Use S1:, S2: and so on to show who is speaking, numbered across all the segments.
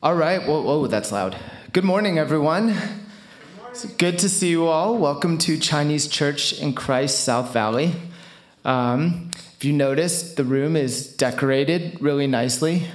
S1: All right. Whoa, whoa, that's loud. Good morning, everyone. It's good to see you all. Welcome to Chinese Church in Christ, South Valley. Um, if you notice, the room is decorated really nicely,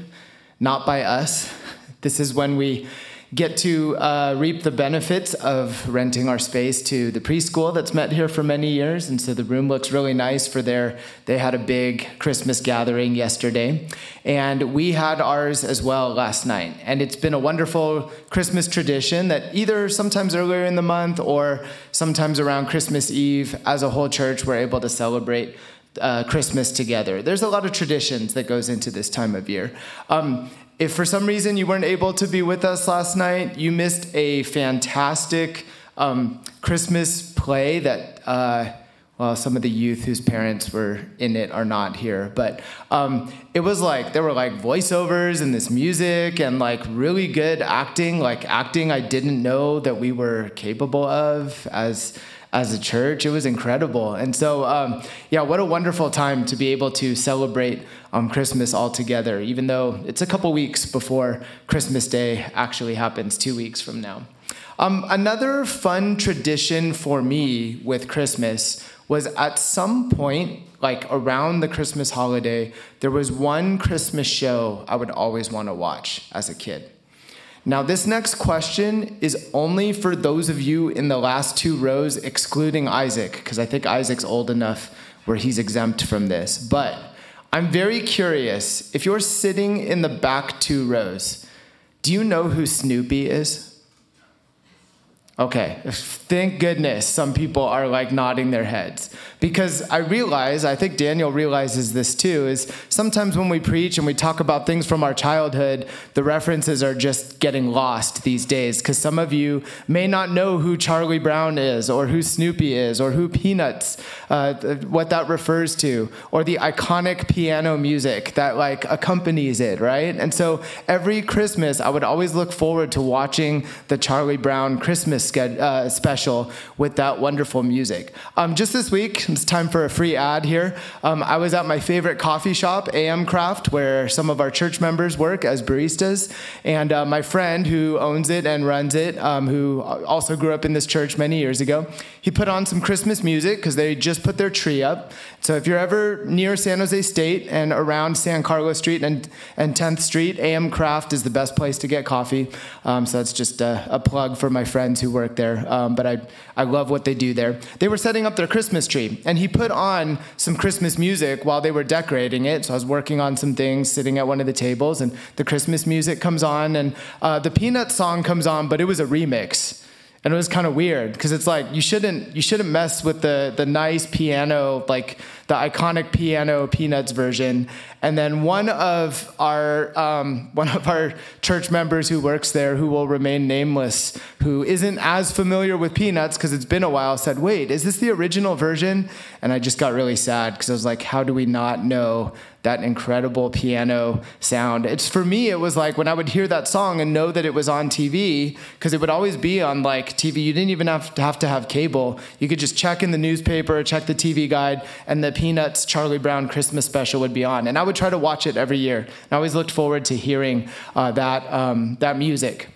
S1: not by us. This is when we get to uh, reap the benefits of renting our space to the preschool that's met here for many years. And so the room looks really nice for their they had a big christmas gathering yesterday. And we had ours as well last night. And it's been a wonderful christmas tradition that either sometimes earlier in the month or sometimes around christmas eve as a whole church we're able to celebrate uh, Christmas together. There's a lot of traditions that goes into this time of year. Um, if for some reason you weren't able to be with us last night, you missed a fantastic um, Christmas play that, uh, well, some of the youth whose parents were in it are not here. But um, it was like, there were like voiceovers and this music and like really good acting, like acting I didn't know that we were capable of as as a church. It was incredible. And so, um, yeah, what a wonderful time to be able to celebrate um, Christmas all together, even though it's a couple weeks before Christmas Day actually happens, two weeks from now. Um, another fun tradition for me with Christmas was at some point, like around the Christmas holiday, there was one Christmas show I would always want to watch as a kid. Now, this next question is only for those of you in the last two rows, excluding Isaac, because I think Isaac's old enough where he's exempt from this. But I'm very curious if you're sitting in the back two rows, do you know who Snoopy is? Okay, thank goodness some people are like nodding their heads. Because I realize, I think Daniel realizes this too, is sometimes when we preach and we talk about things from our childhood, the references are just getting lost these days. Because some of you may not know who Charlie Brown is, or who Snoopy is, or who Peanuts, uh, what that refers to, or the iconic piano music that like accompanies it, right? And so every Christmas, I would always look forward to watching the Charlie Brown Christmas uh, special with that wonderful music. Um, just this week, it's time for a free ad here. Um, I was at my favorite coffee shop, AM Craft, where some of our church members work as baristas. And uh, my friend who owns it and runs it, um, who also grew up in this church many years ago, he put on some Christmas music because they just put their tree up. So if you're ever near San Jose State and around San Carlos Street and, and 10th Street, AM Craft is the best place to get coffee. Um, so that's just a, a, plug for my friends who work there. Um, but I, I love what they do there. They were setting up their Christmas tree and he put on some Christmas music while they were decorating it. So I was working on some things, sitting at one of the tables, and the Christmas music comes on, and uh, the Peanut song comes on, but it was a remix and it was kind of weird because it's like you shouldn't you shouldn't mess with the the nice piano like the iconic piano Peanuts version. And then one of our um, one of our church members who works there, who will remain nameless, who isn't as familiar with Peanuts because it's been a while, said, "Wait, is this the original version?" And I just got really sad because I was like, "How do we not know that incredible piano sound. It's for me, it was like when I would hear that song and know that it was on TV, because it would always be on like TV. You didn't even have to have to have cable. You could just check in the newspaper, check the TV guide, and the Peanuts Charlie Brown Christmas special would be on. And I would try to watch it every year. And I always looked forward to hearing uh, that, um, that music.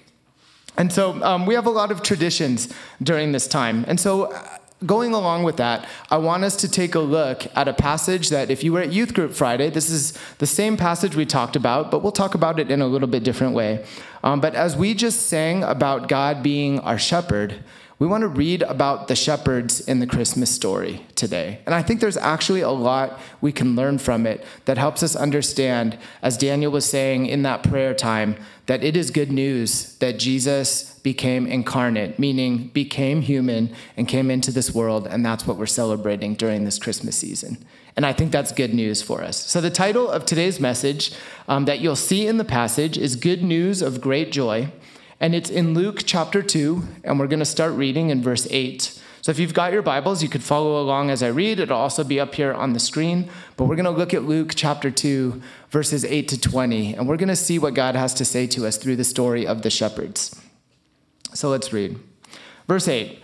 S1: And so um, we have a lot of traditions during this time. And so uh, going along with that, I want us to take a look at a passage that, if you were at Youth Group Friday, this is the same passage we talked about, but we'll talk about it in a little bit different way. Um, but as we just sang about God being our shepherd, we want to read about the shepherds in the Christmas story today. And I think there's actually a lot we can learn from it that helps us understand, as Daniel was saying in that prayer time, that it is good news that Jesus became incarnate, meaning became human and came into this world. And that's what we're celebrating during this Christmas season. And I think that's good news for us. So, the title of today's message um, that you'll see in the passage is Good News of Great Joy. And it's in Luke chapter 2, and we're going to start reading in verse 8. So if you've got your Bibles, you could follow along as I read. It'll also be up here on the screen. But we're going to look at Luke chapter 2, verses 8 to 20, and we're going to see what God has to say to us through the story of the shepherds. So let's read. Verse 8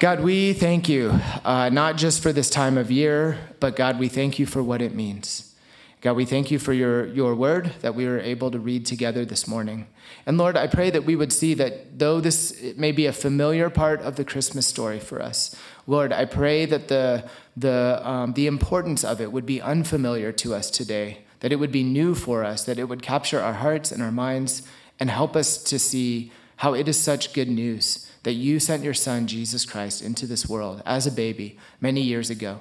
S1: God, we thank you, uh, not just for this time of year, but God, we thank you for what it means. God, we thank you for your, your word that we were able to read together this morning. And Lord, I pray that we would see that though this may be a familiar part of the Christmas story for us, Lord, I pray that the, the, um, the importance of it would be unfamiliar to us today, that it would be new for us, that it would capture our hearts and our minds and help us to see how it is such good news that you sent your son, Jesus Christ, into this world as a baby many years ago,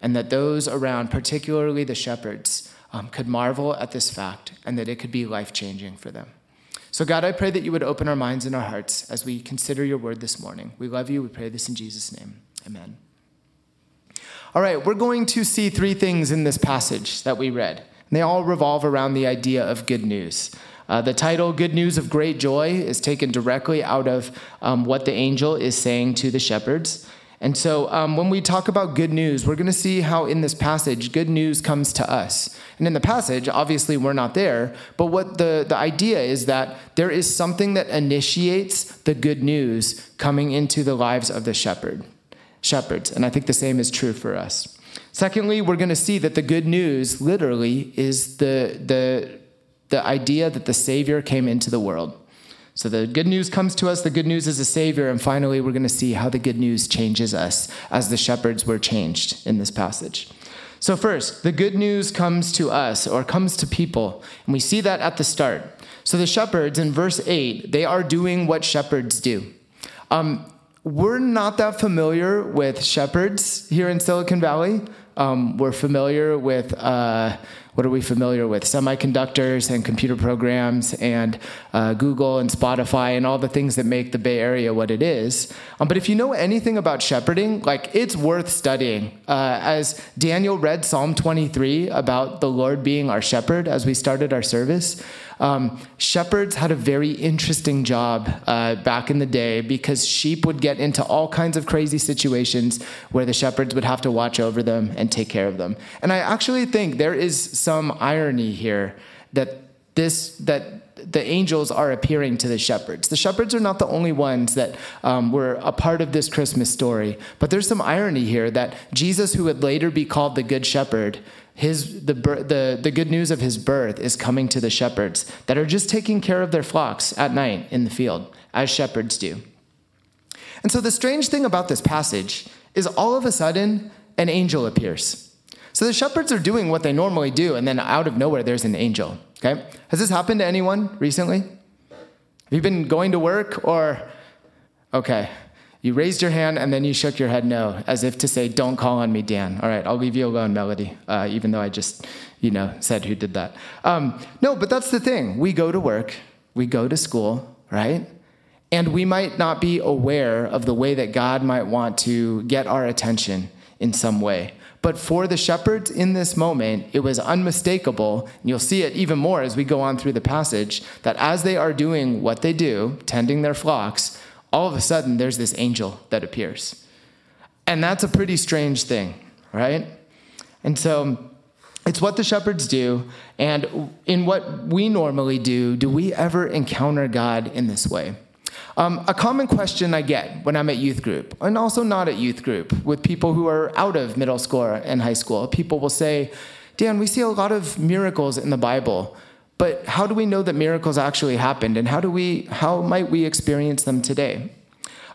S1: and that those around, particularly the shepherds, um, could marvel at this fact and that it could be life changing for them. So, God, I pray that you would open our minds and our hearts as we consider your word this morning. We love you. We pray this in Jesus' name. Amen. All right, we're going to see three things in this passage that we read. And they all revolve around the idea of good news. Uh, the title, Good News of Great Joy, is taken directly out of um, what the angel is saying to the shepherds. And so um, when we talk about good news, we're going to see how in this passage, good news comes to us. And in the passage, obviously, we're not there, but what the, the idea is that there is something that initiates the good news coming into the lives of the shepherd, shepherds. And I think the same is true for us. Secondly, we're going to see that the good news literally is the, the, the idea that the Savior came into the world. So the good news comes to us, the good news is a Savior, and finally, we're going to see how the good news changes us as the shepherds were changed in this passage. So, first, the good news comes to us or comes to people, and we see that at the start. So, the shepherds in verse 8, they are doing what shepherds do. Um, we're not that familiar with shepherds here in Silicon Valley. Um, we're familiar with. Uh, what are we familiar with? Semiconductors and computer programs and uh, Google and Spotify and all the things that make the Bay Area what it is. Um, but if you know anything about shepherding, like it's worth studying. Uh, as Daniel read Psalm 23 about the Lord being our shepherd as we started our service, um, shepherds had a very interesting job uh, back in the day because sheep would get into all kinds of crazy situations where the shepherds would have to watch over them and take care of them. And I actually think there is some irony here that this that the angels are appearing to the shepherds. The shepherds are not the only ones that um, were a part of this Christmas story, but there's some irony here that Jesus, who would later be called the Good Shepherd, his the, the, the good news of his birth is coming to the shepherds that are just taking care of their flocks at night in the field as shepherds do. And so the strange thing about this passage is all of a sudden an angel appears. So the shepherds are doing what they normally do and then out of nowhere there's an angel okay has this happened to anyone recently have you been going to work or okay you raised your hand and then you shook your head no, as if to say, Don't call on me, Dan. All right, I'll leave you alone, Melody, uh, even though I just, you know, said who did that. Um, no, but that's the thing. We go to work, we go to school, right? And we might not be aware of the way that God might want to get our attention in some way. But for the shepherds in this moment, it was unmistakable. And you'll see it even more as we go on through the passage that as they are doing what they do, tending their flocks, all of a sudden there's this angel that appears. And that's a pretty strange thing, right? And so it's what the shepherds do. And in what we normally do, do we ever encounter God in this way? Um, a common question I get when I'm at youth group, and also not at youth group, with people who are out of middle school and high school, people will say, Dan, we see a lot of miracles in the Bible, but how do we know that miracles actually happened, and how do we, how might we experience them today?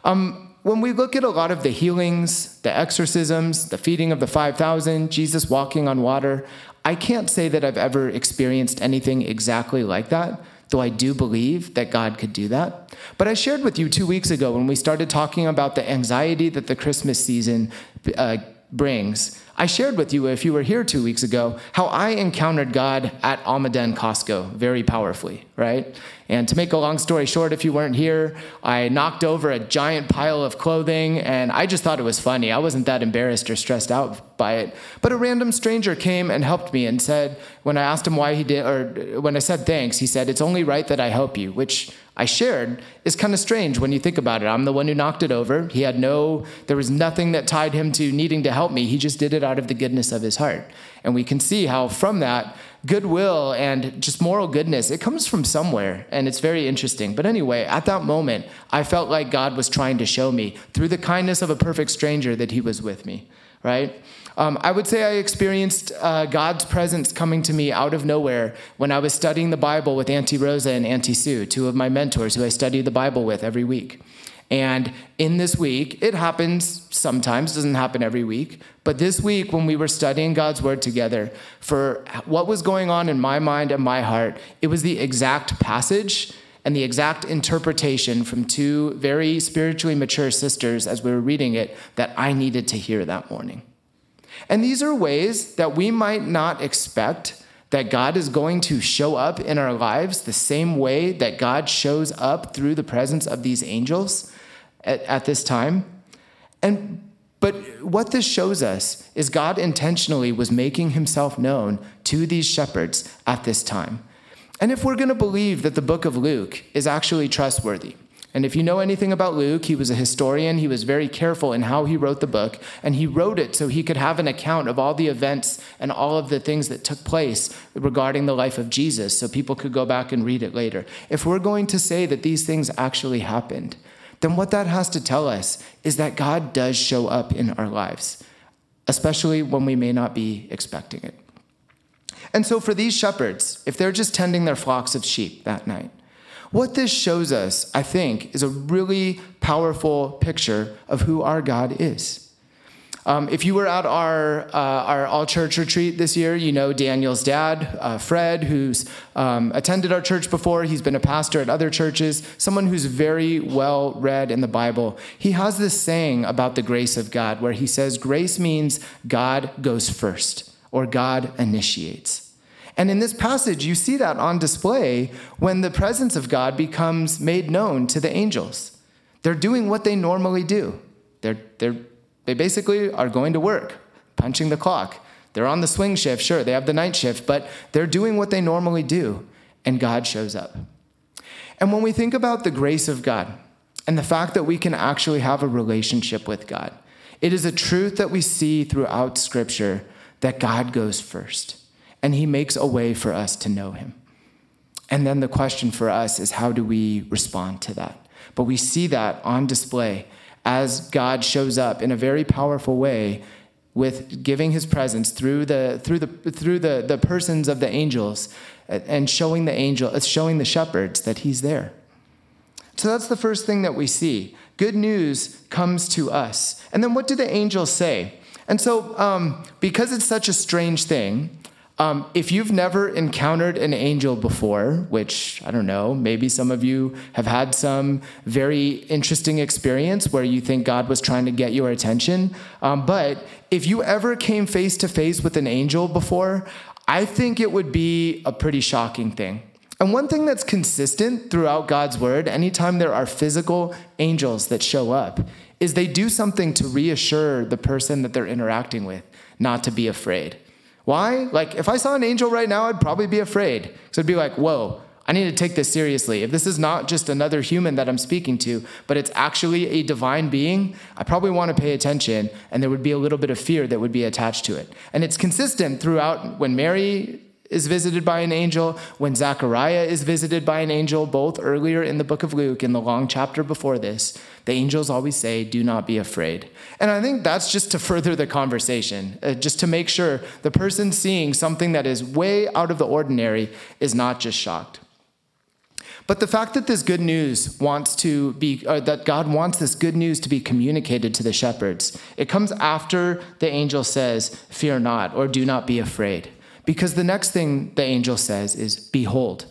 S1: Um, when we look at a lot of the healings, the exorcisms, the feeding of the 5,000, Jesus walking on water, I can't say that I've ever experienced anything exactly like that, though I do believe that God could do that. But I shared with you two weeks ago when we started talking about the anxiety that the Christmas season uh, brings. I shared with you, if you were here two weeks ago, how I encountered God at Almaden Costco very powerfully, right? And to make a long story short, if you weren't here, I knocked over a giant pile of clothing and I just thought it was funny. I wasn't that embarrassed or stressed out by it. But a random stranger came and helped me and said, when I asked him why he did, or when I said thanks, he said, It's only right that I help you, which I shared is kind of strange when you think about it. I'm the one who knocked it over. He had no, there was nothing that tied him to needing to help me. He just did it out of the goodness of his heart. And we can see how from that, goodwill and just moral goodness, it comes from somewhere. And it's very interesting. But anyway, at that moment, I felt like God was trying to show me through the kindness of a perfect stranger that he was with me, right? Um, I would say I experienced uh, God's presence coming to me out of nowhere when I was studying the Bible with Auntie Rosa and Auntie Sue, two of my mentors who I study the Bible with every week. And in this week, it happens sometimes, doesn't happen every week, but this week when we were studying God's word together, for what was going on in my mind and my heart, it was the exact passage and the exact interpretation from two very spiritually mature sisters as we were reading it that I needed to hear that morning. And these are ways that we might not expect that God is going to show up in our lives the same way that God shows up through the presence of these angels at, at this time. And but what this shows us is God intentionally was making himself known to these shepherds at this time. And if we're going to believe that the book of Luke is actually trustworthy, and if you know anything about Luke, he was a historian. He was very careful in how he wrote the book, and he wrote it so he could have an account of all the events and all of the things that took place regarding the life of Jesus so people could go back and read it later. If we're going to say that these things actually happened, then what that has to tell us is that God does show up in our lives, especially when we may not be expecting it. And so, for these shepherds, if they're just tending their flocks of sheep that night, what this shows us, I think, is a really powerful picture of who our God is. Um, if you were at our uh, our all church retreat this year, you know Daniel's dad, uh, Fred, who's um, attended our church before. He's been a pastor at other churches. Someone who's very well read in the Bible. He has this saying about the grace of God, where he says, "Grace means God goes first, or God initiates." And in this passage, you see that on display when the presence of God becomes made known to the angels. They're doing what they normally do. They're, they're, they basically are going to work, punching the clock. They're on the swing shift, sure, they have the night shift, but they're doing what they normally do, and God shows up. And when we think about the grace of God and the fact that we can actually have a relationship with God, it is a truth that we see throughout Scripture that God goes first and he makes a way for us to know him. And then the question for us is how do we respond to that? But we see that on display as God shows up in a very powerful way with giving his presence through the through the through the, the persons of the angels and showing the angel showing the shepherds that he's there. So that's the first thing that we see. Good news comes to us. And then what do the angels say? And so, um, because it's such a strange thing, um, if you've never encountered an angel before, which I don't know, maybe some of you have had some very interesting experience where you think God was trying to get your attention. Um, but if you ever came face to face with an angel before, I think it would be a pretty shocking thing. And one thing that's consistent throughout God's word, anytime there are physical angels that show up, is they do something to reassure the person that they're interacting with not to be afraid. Why? Like, if I saw an angel right now, I'd probably be afraid. Because I'd be like, whoa, I need to take this seriously. If this is not just another human that I'm speaking to, but it's actually a divine being, I probably want to pay attention, and there would be a little bit of fear that would be attached to it. And it's consistent throughout when Mary is visited by an angel, when Zechariah is visited by an angel, both earlier in the book of Luke, in the long chapter before this, the angels always say, Do not be afraid. And I think that's just to further the conversation, uh, just to make sure the person seeing something that is way out of the ordinary is not just shocked. But the fact that this good news wants to be, uh, that God wants this good news to be communicated to the shepherds, it comes after the angel says, Fear not, or do not be afraid. Because the next thing the angel says is, Behold.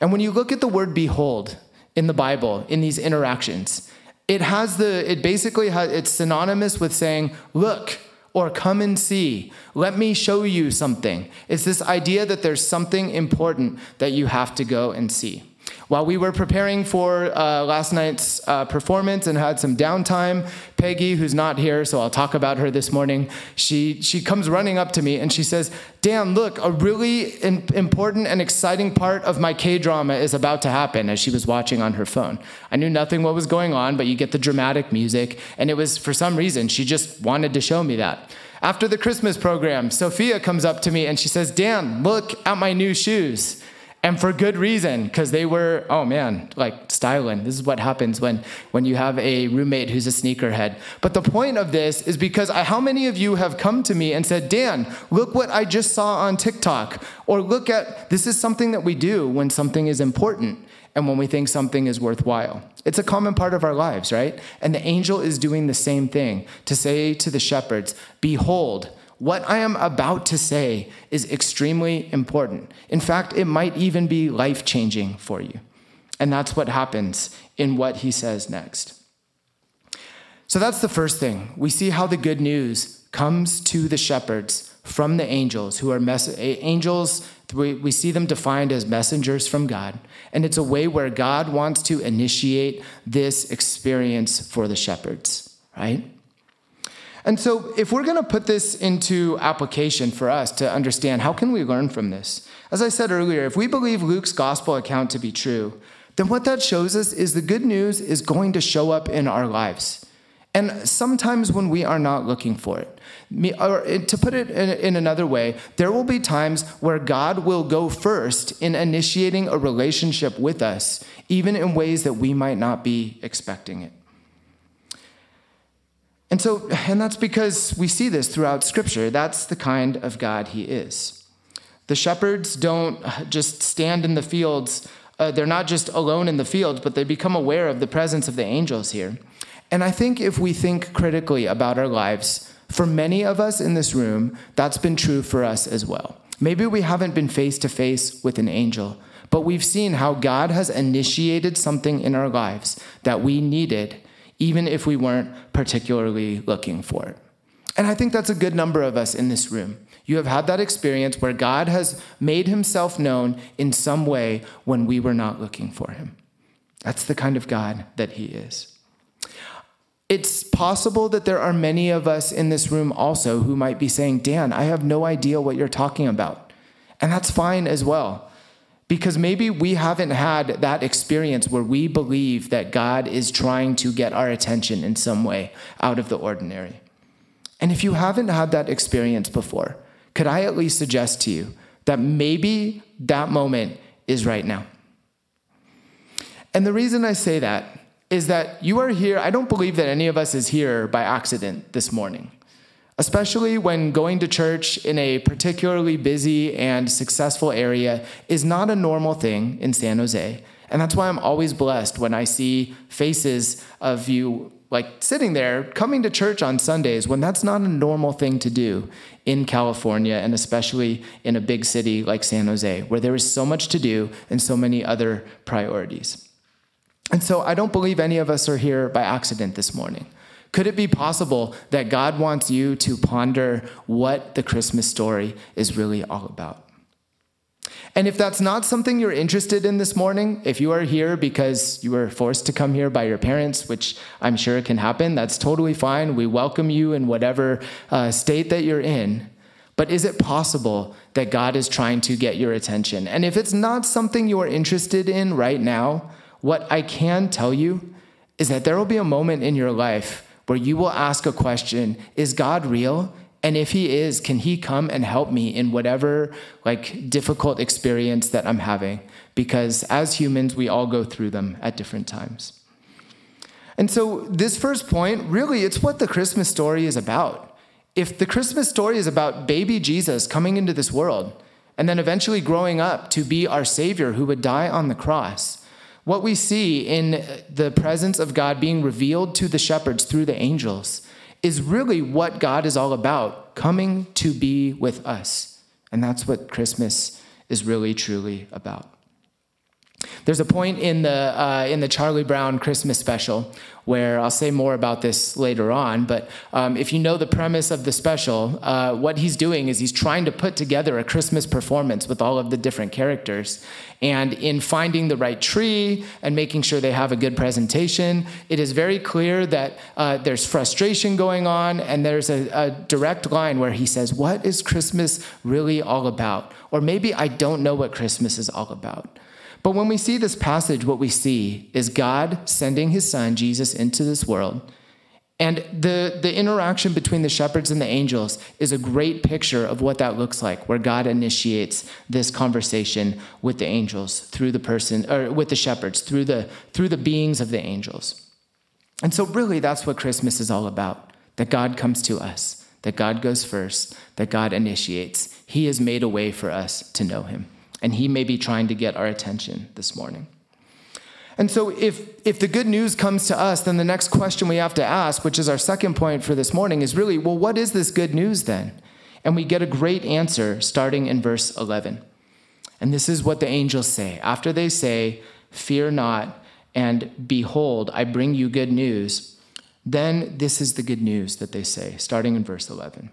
S1: And when you look at the word behold in the Bible, in these interactions, it has the, it basically has, it's synonymous with saying, Look, or come and see. Let me show you something. It's this idea that there's something important that you have to go and see. While we were preparing for uh, last night's uh, performance and had some downtime, Peggy, who's not here, so I'll talk about her this morning, she, she comes running up to me and she says, Dan, look, a really in- important and exciting part of my K drama is about to happen as she was watching on her phone. I knew nothing what was going on, but you get the dramatic music, and it was for some reason, she just wanted to show me that. After the Christmas program, Sophia comes up to me and she says, Dan, look at my new shoes and for good reason because they were oh man like styling. This is what happens when when you have a roommate who's a sneakerhead. But the point of this is because I, how many of you have come to me and said dan look what i just saw on tiktok or look at this is something that we do when something is important and when we think something is worthwhile. It's a common part of our lives right? And the angel is doing the same thing to say to the shepherds behold what I am about to say is extremely important. In fact, it might even be life changing for you. And that's what happens in what he says next. So that's the first thing. We see how the good news comes to the shepherds from the angels, who are mess- eh, angels. We, we see them defined as messengers from God. And it's a way where God wants to initiate this experience for the shepherds, right? And so, if we're going to put this into application for us to understand how can we learn from this? As I said earlier, if we believe Luke's gospel account to be true, then what that shows us is the good news is going to show up in our lives. And sometimes when we are not looking for it. Or to put it in another way, there will be times where God will go first in initiating a relationship with us, even in ways that we might not be expecting it. And so, and that's because we see this throughout Scripture. That's the kind of God He is. The shepherds don't just stand in the fields, uh, they're not just alone in the fields, but they become aware of the presence of the angels here. And I think if we think critically about our lives, for many of us in this room, that's been true for us as well. Maybe we haven't been face to face with an angel, but we've seen how God has initiated something in our lives that we needed even if we weren't particularly looking for it. And I think that's a good number of us in this room. You have had that experience where God has made himself known in some way when we were not looking for him. That's the kind of God that he is. It's possible that there are many of us in this room also who might be saying, Dan, I have no idea what you're talking about. And that's fine as well. Because maybe we haven't had that experience where we believe that God is trying to get our attention in some way out of the ordinary. And if you haven't had that experience before, could I at least suggest to you that maybe that moment is right now? And the reason I say that is that you are here. I don't believe that any of us is here by accident this morning especially when going to church in a particularly busy and successful area is not a normal thing in San Jose. And that's why I'm always blessed when I see faces of you like sitting there coming to church on Sundays when that's not a normal thing to do in California and especially in a big city like San Jose where there is so much to do and so many other priorities. And so I don't believe any of us are here by accident this morning. Could it be possible that God wants you to ponder what the Christmas story is really all about? And if that's not something you're interested in this morning, if you are here because you were forced to come here by your parents, which I'm sure can happen, that's totally fine. We welcome you in whatever uh, state that you're in. But is it possible that God is trying to get your attention? And if it's not something you are interested in right now, what I can tell you is that there will be a moment in your life where you will ask a question Is God real? And if he is, can he come and help me in whatever like difficult experience that I'm having? Because as humans, we all go through them at different times. And so this first point, really, it's what the Christmas story is about. If the Christmas story is about baby Jesus coming into this world and then eventually growing up to be our Savior who would die on the cross, what we see in the presence of God being revealed to the shepherds through the angels is really what God is all about coming to be with us. And that's what Christmas is really, truly about. There's a point in the uh, in the Charlie Brown Christmas special where I'll say more about this later on. But um, if you know the premise of the special, uh, what he's doing is he's trying to put together a Christmas performance with all of the different characters. And in finding the right tree and making sure they have a good presentation, it is very clear that uh, there's frustration going on, and there's a, a direct line where he says, "What is Christmas really all about?" Or maybe I don't know what Christmas is all about. But when we see this passage, what we see is God sending his son, Jesus, into this world. And the, the interaction between the shepherds and the angels is a great picture of what that looks like, where God initiates this conversation with the angels through the person, or with the shepherds, through the, through the beings of the angels. And so, really, that's what Christmas is all about that God comes to us, that God goes first, that God initiates. He has made a way for us to know him and he may be trying to get our attention this morning. And so, if, if the good news comes to us, then the next question we have to ask, which is our second point for this morning, is really, well, what is this good news then? And we get a great answer starting in verse 11. And this is what the angels say. After they say, Fear not, and behold, I bring you good news, then this is the good news that they say, starting in verse 11.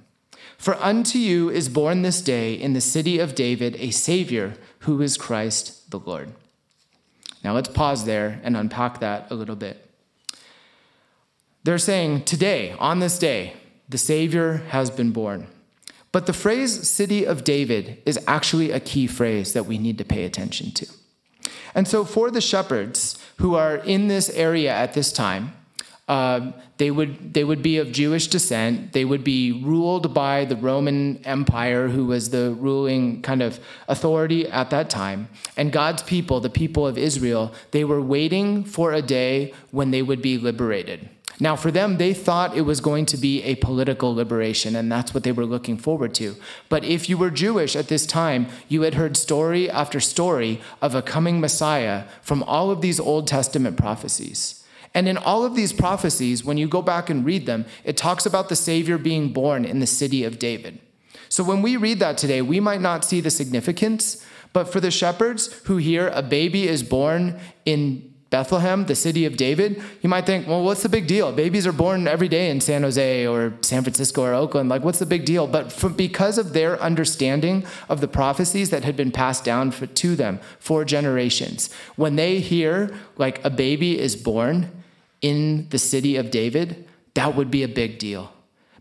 S1: For unto you is born this day in the city of David a Savior who is Christ the Lord. Now let's pause there and unpack that a little bit. They're saying, Today, on this day, the Savior has been born. But the phrase city of David is actually a key phrase that we need to pay attention to. And so, for the shepherds who are in this area at this time, um, they would they would be of Jewish descent. They would be ruled by the Roman Empire, who was the ruling kind of authority at that time. And God's people, the people of Israel, they were waiting for a day when they would be liberated. Now, for them, they thought it was going to be a political liberation, and that's what they were looking forward to. But if you were Jewish at this time, you had heard story after story of a coming Messiah from all of these Old Testament prophecies. And in all of these prophecies, when you go back and read them, it talks about the Savior being born in the city of David. So when we read that today, we might not see the significance, but for the shepherds who hear a baby is born in Bethlehem, the city of David, you might think, well, what's the big deal? Babies are born every day in San Jose or San Francisco or Oakland. Like, what's the big deal? But because of their understanding of the prophecies that had been passed down for, to them for generations, when they hear like a baby is born, in the city of David, that would be a big deal.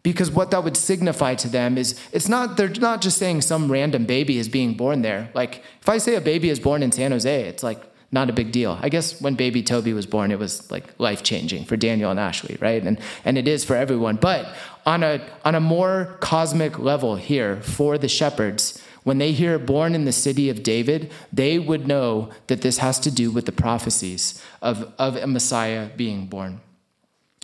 S1: Because what that would signify to them is it's not, they're not just saying some random baby is being born there. Like, if I say a baby is born in San Jose, it's like not a big deal. I guess when baby Toby was born, it was like life changing for Daniel and Ashley, right? And, and it is for everyone. But on a, on a more cosmic level here for the shepherds, when they hear born in the city of David, they would know that this has to do with the prophecies of, of a Messiah being born.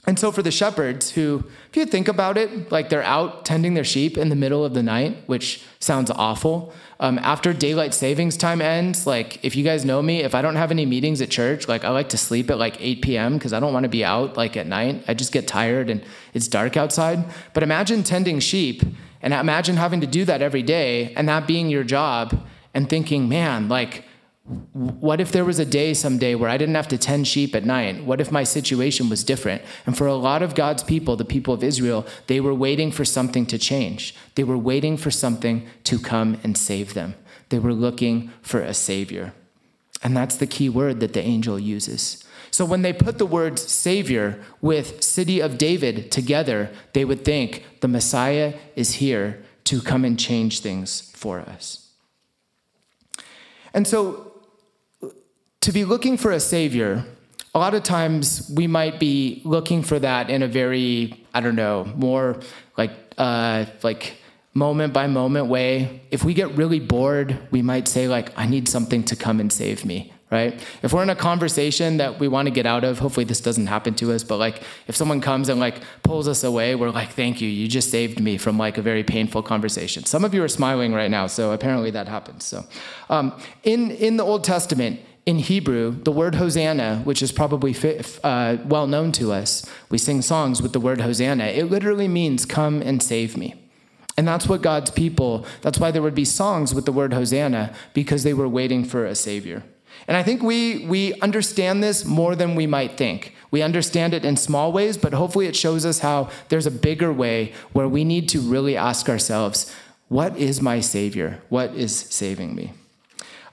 S1: And so, for the shepherds who, if you think about it, like they're out tending their sheep in the middle of the night, which sounds awful. Um, after daylight savings time ends, like if you guys know me, if I don't have any meetings at church, like I like to sleep at like 8 p.m. because I don't want to be out like at night. I just get tired and it's dark outside. But imagine tending sheep and imagine having to do that every day and that being your job and thinking, man, like, what if there was a day someday where I didn't have to tend sheep at night? What if my situation was different? And for a lot of God's people, the people of Israel, they were waiting for something to change. They were waiting for something to come and save them. They were looking for a savior. And that's the key word that the angel uses. So when they put the words Savior with City of David together, they would think the Messiah is here to come and change things for us. And so to be looking for a Savior, a lot of times we might be looking for that in a very, I don't know, more like, uh, like, moment by moment way. If we get really bored, we might say, like, I need something to come and save me, right? If we're in a conversation that we want to get out of, hopefully this doesn't happen to us, but like if someone comes and like pulls us away, we're like, thank you, you just saved me from like a very painful conversation. Some of you are smiling right now, so apparently that happens. So um, in, in the Old Testament, in Hebrew, the word Hosanna, which is probably uh, well known to us, we sing songs with the word Hosanna. It literally means come and save me. And that's what God's people, that's why there would be songs with the word Hosanna, because they were waiting for a Savior. And I think we, we understand this more than we might think. We understand it in small ways, but hopefully it shows us how there's a bigger way where we need to really ask ourselves, what is my Savior? What is saving me?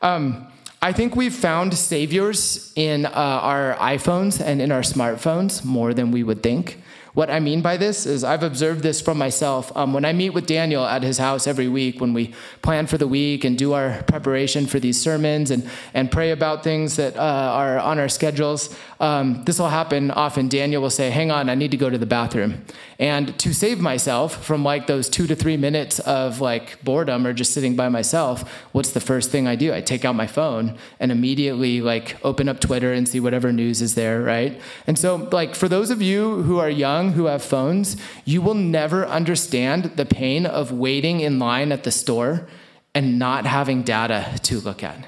S1: Um, I think we've found saviors in uh, our iPhones and in our smartphones more than we would think. What I mean by this is I've observed this from myself. Um, when I meet with Daniel at his house every week, when we plan for the week and do our preparation for these sermons and, and pray about things that uh, are on our schedules, um, this will happen often. Daniel will say, Hang on, I need to go to the bathroom. And to save myself from like those two to three minutes of like boredom or just sitting by myself, what's the first thing I do? I take out my phone and immediately like open up Twitter and see whatever news is there, right? And so, like, for those of you who are young who have phones, you will never understand the pain of waiting in line at the store and not having data to look at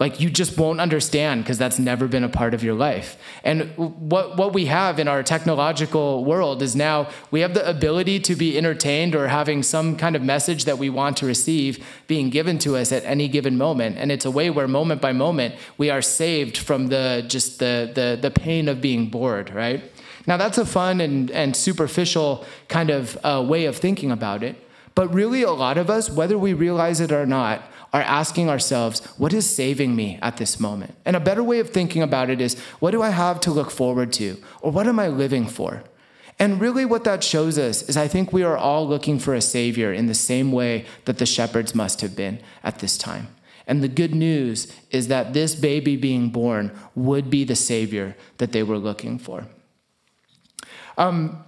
S1: like you just won't understand because that's never been a part of your life. And what what we have in our technological world is now we have the ability to be entertained or having some kind of message that we want to receive being given to us at any given moment. And it's a way where moment by moment we are saved from the just the the the pain of being bored, right? Now that's a fun and and superficial kind of uh, way of thinking about it. But really, a lot of us, whether we realize it or not, are asking ourselves, what is saving me at this moment? And a better way of thinking about it is, what do I have to look forward to? Or what am I living for? And really, what that shows us is I think we are all looking for a Savior in the same way that the shepherds must have been at this time. And the good news is that this baby being born would be the Savior that they were looking for. Um,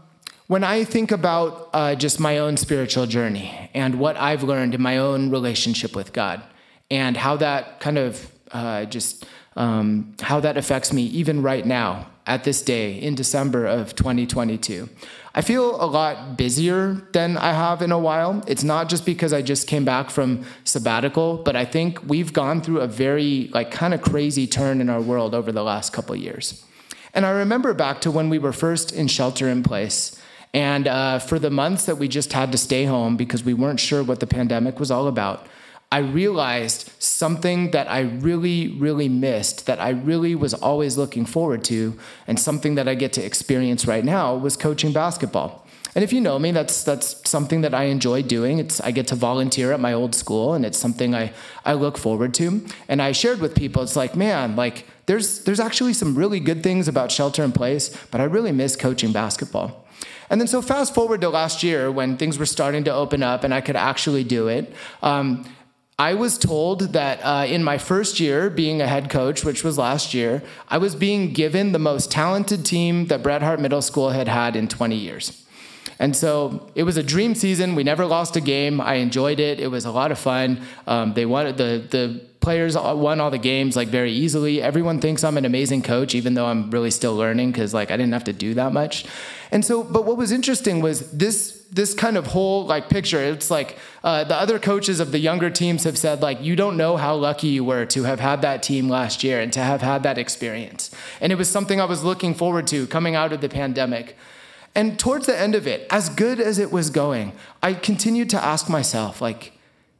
S1: when I think about uh, just my own spiritual journey and what I've learned in my own relationship with God and how that kind of uh, just um, how that affects me even right now at this day in December of 2022. I feel a lot busier than I have in a while. It's not just because I just came back from sabbatical, but I think we've gone through a very like kind of crazy turn in our world over the last couple years. And I remember back to when we were first in shelter in place and uh, for the months that we just had to stay home because we weren't sure what the pandemic was all about, I realized something that I really, really missed, that I really was always looking forward to, and something that I get to experience right now was coaching basketball. And if you know me, that's that's something that I enjoy doing. It's I get to volunteer at my old school, and it's something I I look forward to. And I shared with people, it's like, man, like there's there's actually some really good things about shelter in place, but I really miss coaching basketball. And then, so fast forward to last year when things were starting to open up and I could actually do it. Um, I was told that uh, in my first year being a head coach, which was last year, I was being given the most talented team that Bret Harte Middle School had had in 20 years. And so it was a dream season. We never lost a game. I enjoyed it. It was a lot of fun. Um, they wanted the the players won all the games like very easily. Everyone thinks I'm an amazing coach, even though I'm really still learning because like I didn't have to do that much. And so, but what was interesting was this this kind of whole like picture. It's like uh, the other coaches of the younger teams have said like you don't know how lucky you were to have had that team last year and to have had that experience. And it was something I was looking forward to coming out of the pandemic. And towards the end of it, as good as it was going, I continued to ask myself like,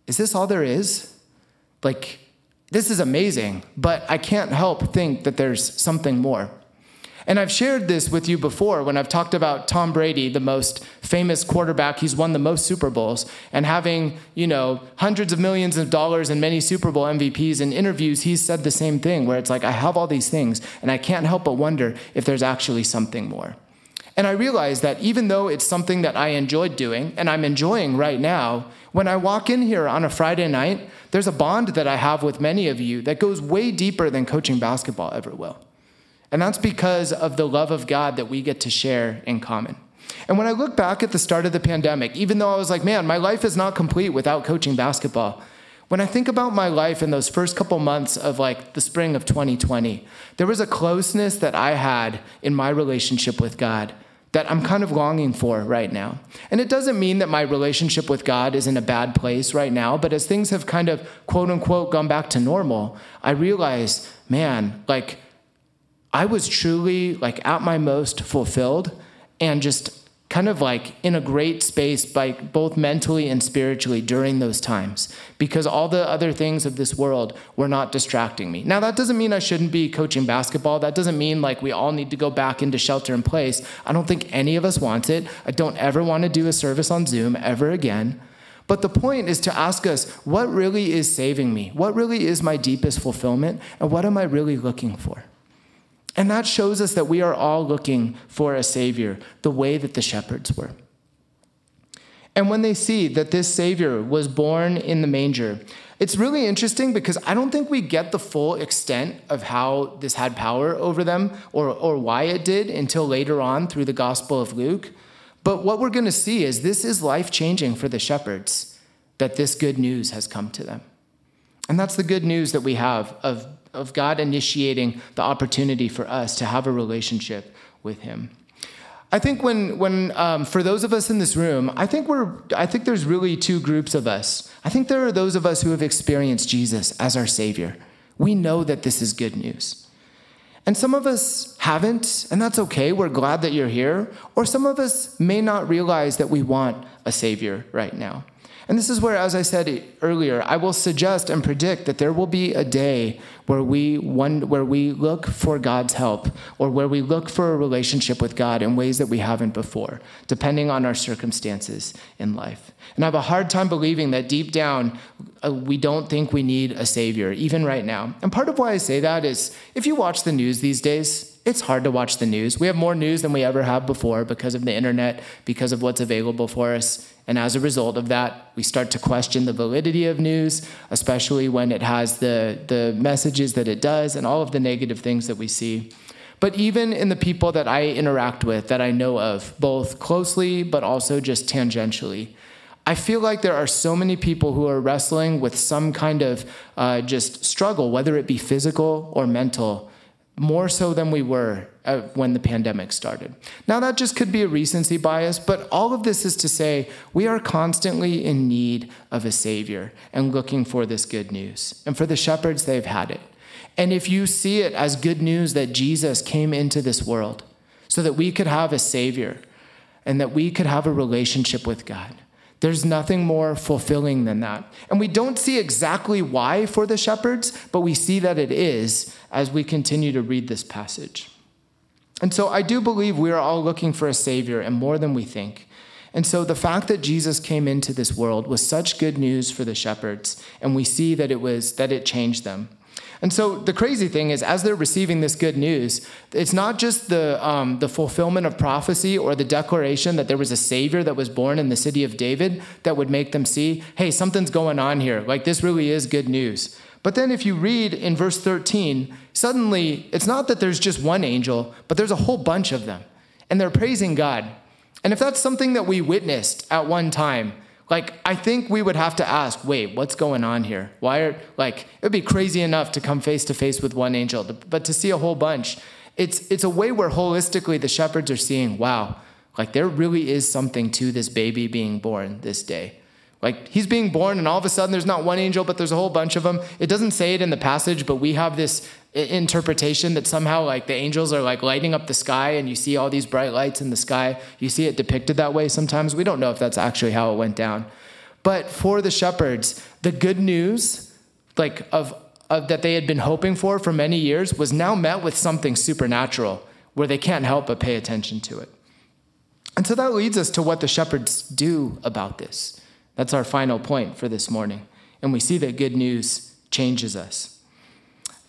S1: is this all there is? Like this is amazing, but I can't help think that there's something more. And I've shared this with you before when I've talked about Tom Brady, the most famous quarterback. He's won the most Super Bowls and having, you know, hundreds of millions of dollars and many Super Bowl MVPs in interviews, he's said the same thing where it's like, I have all these things and I can't help but wonder if there's actually something more. And I realized that even though it's something that I enjoyed doing and I'm enjoying right now, when I walk in here on a Friday night, there's a bond that I have with many of you that goes way deeper than coaching basketball ever will. And that's because of the love of God that we get to share in common. And when I look back at the start of the pandemic, even though I was like, man, my life is not complete without coaching basketball, when I think about my life in those first couple months of like the spring of 2020, there was a closeness that I had in my relationship with God that I'm kind of longing for right now. And it doesn't mean that my relationship with God is in a bad place right now, but as things have kind of quote unquote gone back to normal, I realize, man, like I was truly like at my most fulfilled and just kind of like in a great space by both mentally and spiritually during those times because all the other things of this world were not distracting me. Now that doesn't mean I shouldn't be coaching basketball. That doesn't mean like we all need to go back into shelter in place. I don't think any of us wants it. I don't ever want to do a service on Zoom ever again. But the point is to ask us what really is saving me? What really is my deepest fulfillment? And what am I really looking for? And that shows us that we are all looking for a Savior the way that the shepherds were. And when they see that this Savior was born in the manger, it's really interesting because I don't think we get the full extent of how this had power over them or, or why it did until later on through the Gospel of Luke. But what we're going to see is this is life changing for the shepherds, that this good news has come to them. And that's the good news that we have of of God initiating the opportunity for us to have a relationship with Him. I think when, when um, for those of us in this room, I think we're, I think there's really two groups of us. I think there are those of us who have experienced Jesus as our Savior. We know that this is good news. And some of us haven't, and that's okay. We're glad that you're here. Or some of us may not realize that we want a Savior right now. And this is where, as I said earlier, I will suggest and predict that there will be a day where we, one, where we look for God's help or where we look for a relationship with God in ways that we haven't before, depending on our circumstances in life. And I have a hard time believing that deep down, uh, we don't think we need a Savior, even right now. And part of why I say that is if you watch the news these days, it's hard to watch the news. We have more news than we ever have before because of the internet, because of what's available for us. And as a result of that, we start to question the validity of news, especially when it has the, the messages that it does and all of the negative things that we see. But even in the people that I interact with, that I know of, both closely but also just tangentially, I feel like there are so many people who are wrestling with some kind of uh, just struggle, whether it be physical or mental, more so than we were uh, when the pandemic started. Now, that just could be a recency bias, but all of this is to say we are constantly in need of a Savior and looking for this good news. And for the shepherds, they've had it. And if you see it as good news that Jesus came into this world so that we could have a Savior and that we could have a relationship with God, there's nothing more fulfilling than that. And we don't see exactly why for the shepherds, but we see that it is as we continue to read this passage. And so I do believe we are all looking for a Savior and more than we think. And so the fact that Jesus came into this world was such good news for the shepherds, and we see that it was that it changed them. And so the crazy thing is, as they're receiving this good news, it's not just the, um, the fulfillment of prophecy or the declaration that there was a Savior that was born in the city of David that would make them see, hey, something's going on here. Like, this really is good news. But then if you read in verse 13, suddenly it's not that there's just one angel, but there's a whole bunch of them. And they're praising God. And if that's something that we witnessed at one time, like, I think we would have to ask, wait, what's going on here? Why are, like, it would be crazy enough to come face to face with one angel, but to see a whole bunch, it's, it's a way where holistically the shepherds are seeing, wow, like, there really is something to this baby being born this day. Like he's being born, and all of a sudden there's not one angel, but there's a whole bunch of them. It doesn't say it in the passage, but we have this interpretation that somehow like the angels are like lighting up the sky, and you see all these bright lights in the sky. You see it depicted that way sometimes. We don't know if that's actually how it went down. But for the shepherds, the good news, like of, of that they had been hoping for for many years, was now met with something supernatural, where they can't help but pay attention to it. And so that leads us to what the shepherds do about this. That's our final point for this morning. And we see that good news changes us.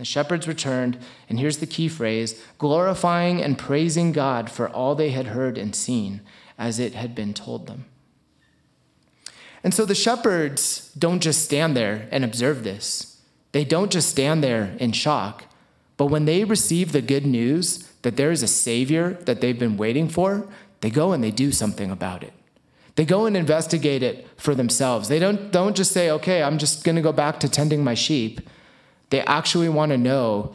S1: The shepherds returned, and here's the key phrase glorifying and praising God for all they had heard and seen, as it had been told them. And so the shepherds don't just stand there and observe this. They don't just stand there in shock. But when they receive the good news that there is a Savior that they've been waiting for, they go and they do something about it. They go and investigate it for themselves. They don't, don't just say, okay, I'm just going to go back to tending my sheep. They actually want to know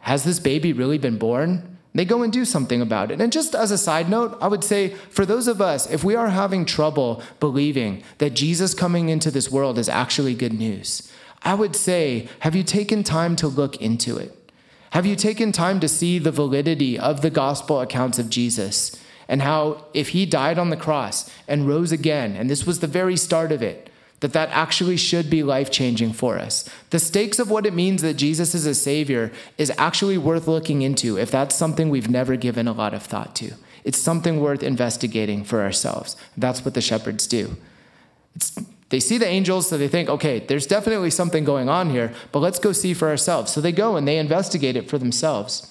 S1: has this baby really been born? They go and do something about it. And just as a side note, I would say for those of us, if we are having trouble believing that Jesus coming into this world is actually good news, I would say, have you taken time to look into it? Have you taken time to see the validity of the gospel accounts of Jesus? and how if he died on the cross and rose again, and this was the very start of it, that that actually should be life changing for us. The stakes of what it means that Jesus is a savior is actually worth looking into if that's something we've never given a lot of thought to. It's something worth investigating for ourselves. That's what the shepherds do. It's, they see the angels, so they think, okay, there's definitely something going on here, but let's go see for ourselves. So they go and they investigate it for themselves.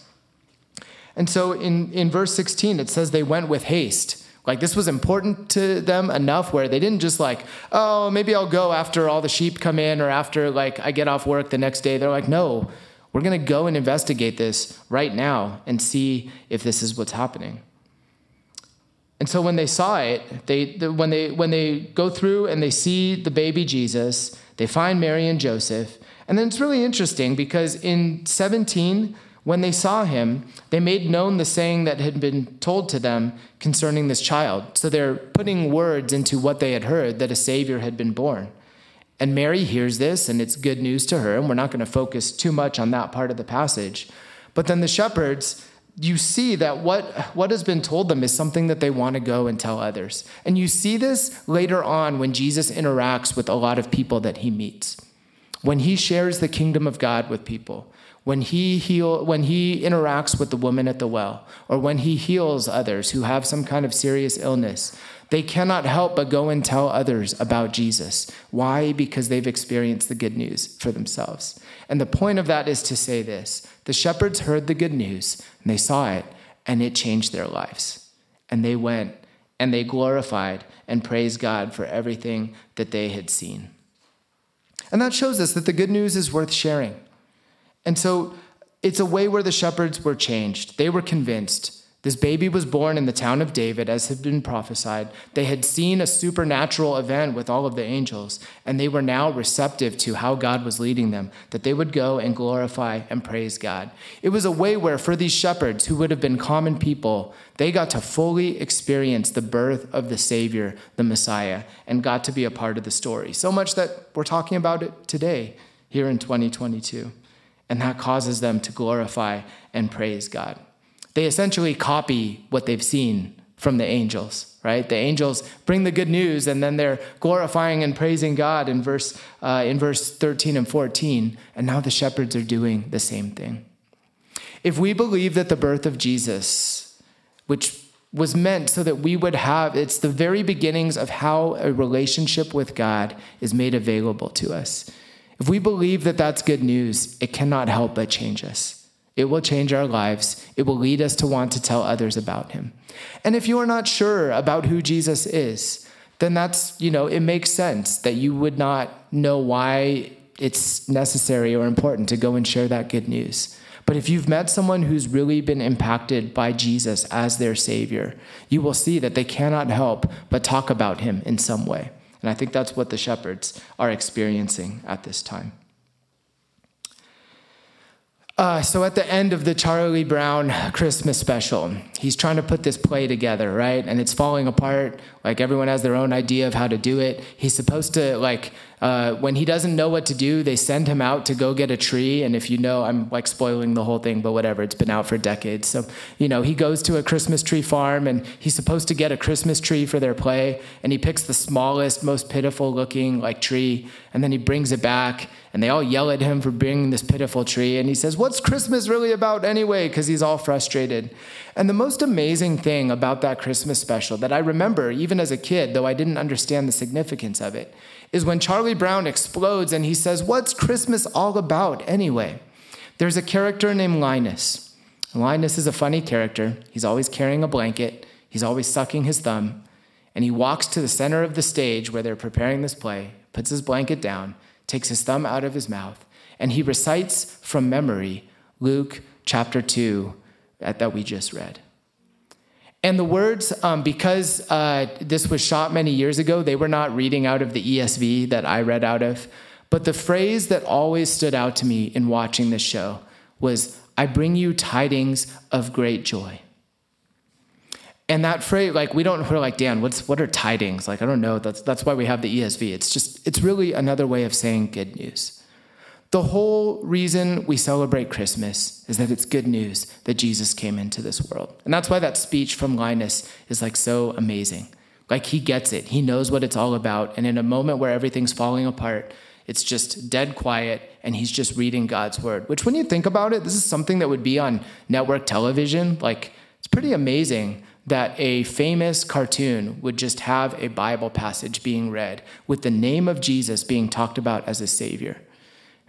S1: And so in, in verse 16, it says they went with haste. Like this was important to them enough where they didn't just like, oh, maybe I'll go after all the sheep come in or after like I get off work the next day. They're like, no, we're going to go and investigate this right now and see if this is what's happening. And so when they saw it, they when they when they go through and they see the baby Jesus, they find Mary and Joseph. And then it's really interesting because in 17 when they saw him, they made known the saying that had been told to them concerning this child. So they're putting words into what they had heard that a Savior had been born. And Mary hears this, and it's good news to her, and we're not going to focus too much on that part of the passage. But then the shepherds, you see that what, what has been told them is something that they want to go and tell others. And you see this later on when Jesus interacts with a lot of people that he meets, when he shares the kingdom of God with people when he heal when he interacts with the woman at the well or when he heals others who have some kind of serious illness they cannot help but go and tell others about Jesus. Why? Because they've experienced the good news for themselves. And the point of that is to say this. The shepherds heard the good news and they saw it and it changed their lives. And they went and they glorified and praised God for everything that they had seen. And that shows us that the good news is worth sharing and so it's a way where the shepherds were changed. They were convinced. This baby was born in the town of David, as had been prophesied. They had seen a supernatural event with all of the angels, and they were now receptive to how God was leading them, that they would go and glorify and praise God. It was a way where, for these shepherds who would have been common people, they got to fully experience the birth of the Savior, the Messiah, and got to be a part of the story. So much that we're talking about it today, here in 2022 and that causes them to glorify and praise God. They essentially copy what they've seen from the angels, right? The angels bring the good news, and then they're glorifying and praising God in verse uh, in verse 13 and 14. And now the shepherds are doing the same thing. If we believe that the birth of Jesus, which was meant so that we would have, it's the very beginnings of how a relationship with God is made available to us. If we believe that that's good news, it cannot help but change us. It will change our lives. It will lead us to want to tell others about him. And if you are not sure about who Jesus is, then that's, you know, it makes sense that you would not know why it's necessary or important to go and share that good news. But if you've met someone who's really been impacted by Jesus as their Savior, you will see that they cannot help but talk about him in some way. And I think that's what the shepherds are experiencing at this time. Uh, so at the end of the Charlie Brown Christmas special, he's trying to put this play together, right? And it's falling apart. Like everyone has their own idea of how to do it. He's supposed to like Uh, when he doesn't know what to do, they send him out to go get a tree. And if you know, I'm like spoiling the whole thing, but whatever, it's been out for decades. So, you know, he goes to a Christmas tree farm and he's supposed to get a Christmas tree for their play. And he picks the smallest, most pitiful looking like tree. And then he brings it back and they all yell at him for bringing this pitiful tree. And he says, What's Christmas really about anyway? Because he's all frustrated. And the most amazing thing about that Christmas special that I remember, even as a kid, though I didn't understand the significance of it, is when Charlie Brown explodes and he says, What's Christmas all about anyway? There's a character named Linus. Linus is a funny character. He's always carrying a blanket, he's always sucking his thumb, and he walks to the center of the stage where they're preparing this play, puts his blanket down, takes his thumb out of his mouth, and he recites from memory Luke chapter 2 uh, that we just read. And the words, um, because uh, this was shot many years ago, they were not reading out of the ESV that I read out of. But the phrase that always stood out to me in watching this show was, I bring you tidings of great joy. And that phrase, like, we don't, we're like, Dan, what's, what are tidings? Like, I don't know. That's, that's why we have the ESV. It's just, it's really another way of saying good news. The whole reason we celebrate Christmas is that it's good news that Jesus came into this world. And that's why that speech from Linus is like so amazing. Like he gets it, he knows what it's all about. And in a moment where everything's falling apart, it's just dead quiet and he's just reading God's word, which when you think about it, this is something that would be on network television. Like it's pretty amazing that a famous cartoon would just have a Bible passage being read with the name of Jesus being talked about as a savior.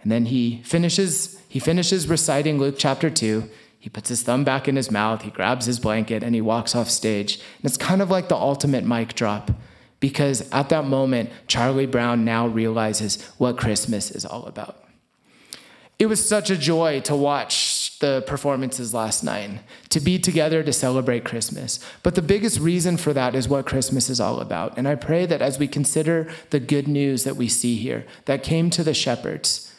S1: And then he finishes, he finishes reciting Luke chapter 2. He puts his thumb back in his mouth, he grabs his blanket, and he walks off stage. And it's kind of like the ultimate mic drop because at that moment, Charlie Brown now realizes what Christmas is all about. It was such a joy to watch the performances last night, to be together to celebrate Christmas. But the biggest reason for that is what Christmas is all about. And I pray that as we consider the good news that we see here that came to the shepherds,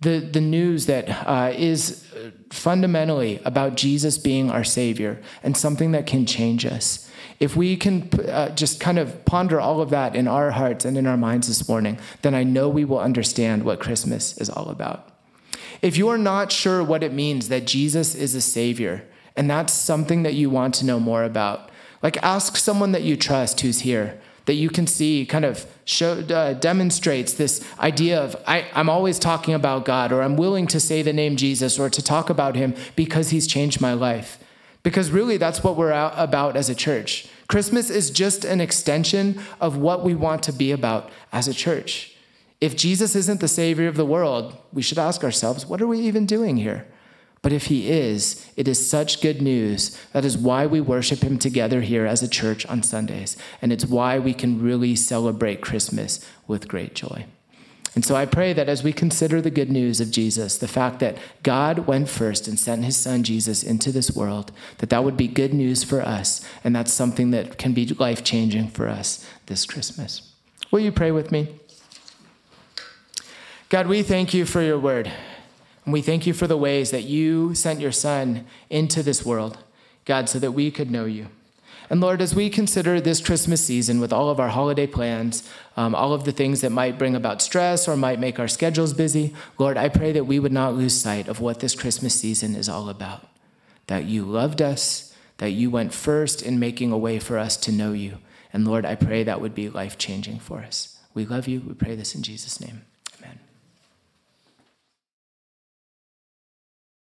S1: the, the news that uh, is fundamentally about Jesus being our Savior and something that can change us. If we can uh, just kind of ponder all of that in our hearts and in our minds this morning, then I know we will understand what Christmas is all about. If you are not sure what it means that Jesus is a Savior, and that's something that you want to know more about, like ask someone that you trust who's here that you can see kind of show, uh, demonstrates this idea of I, I'm always talking about God, or I'm willing to say the name Jesus, or to talk about him because he's changed my life. Because really, that's what we're about as a church. Christmas is just an extension of what we want to be about as a church. If Jesus isn't the Savior of the world, we should ask ourselves, what are we even doing here? But if he is, it is such good news. That is why we worship him together here as a church on Sundays. And it's why we can really celebrate Christmas with great joy. And so I pray that as we consider the good news of Jesus, the fact that God went first and sent his son Jesus into this world, that that would be good news for us. And that's something that can be life changing for us this Christmas. Will you pray with me? God, we thank you for your word. And we thank you for the ways that you sent your Son into this world, God, so that we could know you. And Lord, as we consider this Christmas season with all of our holiday plans, um, all of the things that might bring about stress or might make our schedules busy, Lord, I pray that we would not lose sight of what this Christmas season is all about. That you loved us, that you went first in making a way for us to know you. And Lord, I pray that would be life changing for us. We love you. We pray this in Jesus' name.